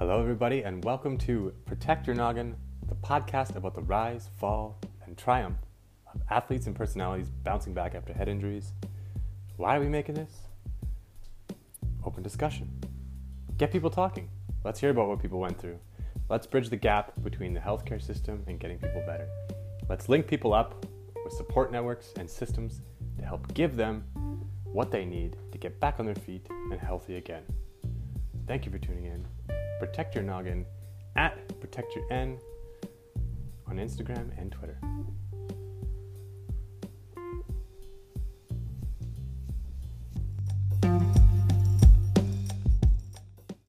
Hello, everybody, and welcome to Protect Your Noggin, the podcast about the rise, fall, and triumph of athletes and personalities bouncing back after head injuries. Why are we making this? Open discussion. Get people talking. Let's hear about what people went through. Let's bridge the gap between the healthcare system and getting people better. Let's link people up with support networks and systems to help give them what they need to get back on their feet and healthy again. Thank you for tuning in. Protect your noggin at Protect Your N on Instagram and Twitter.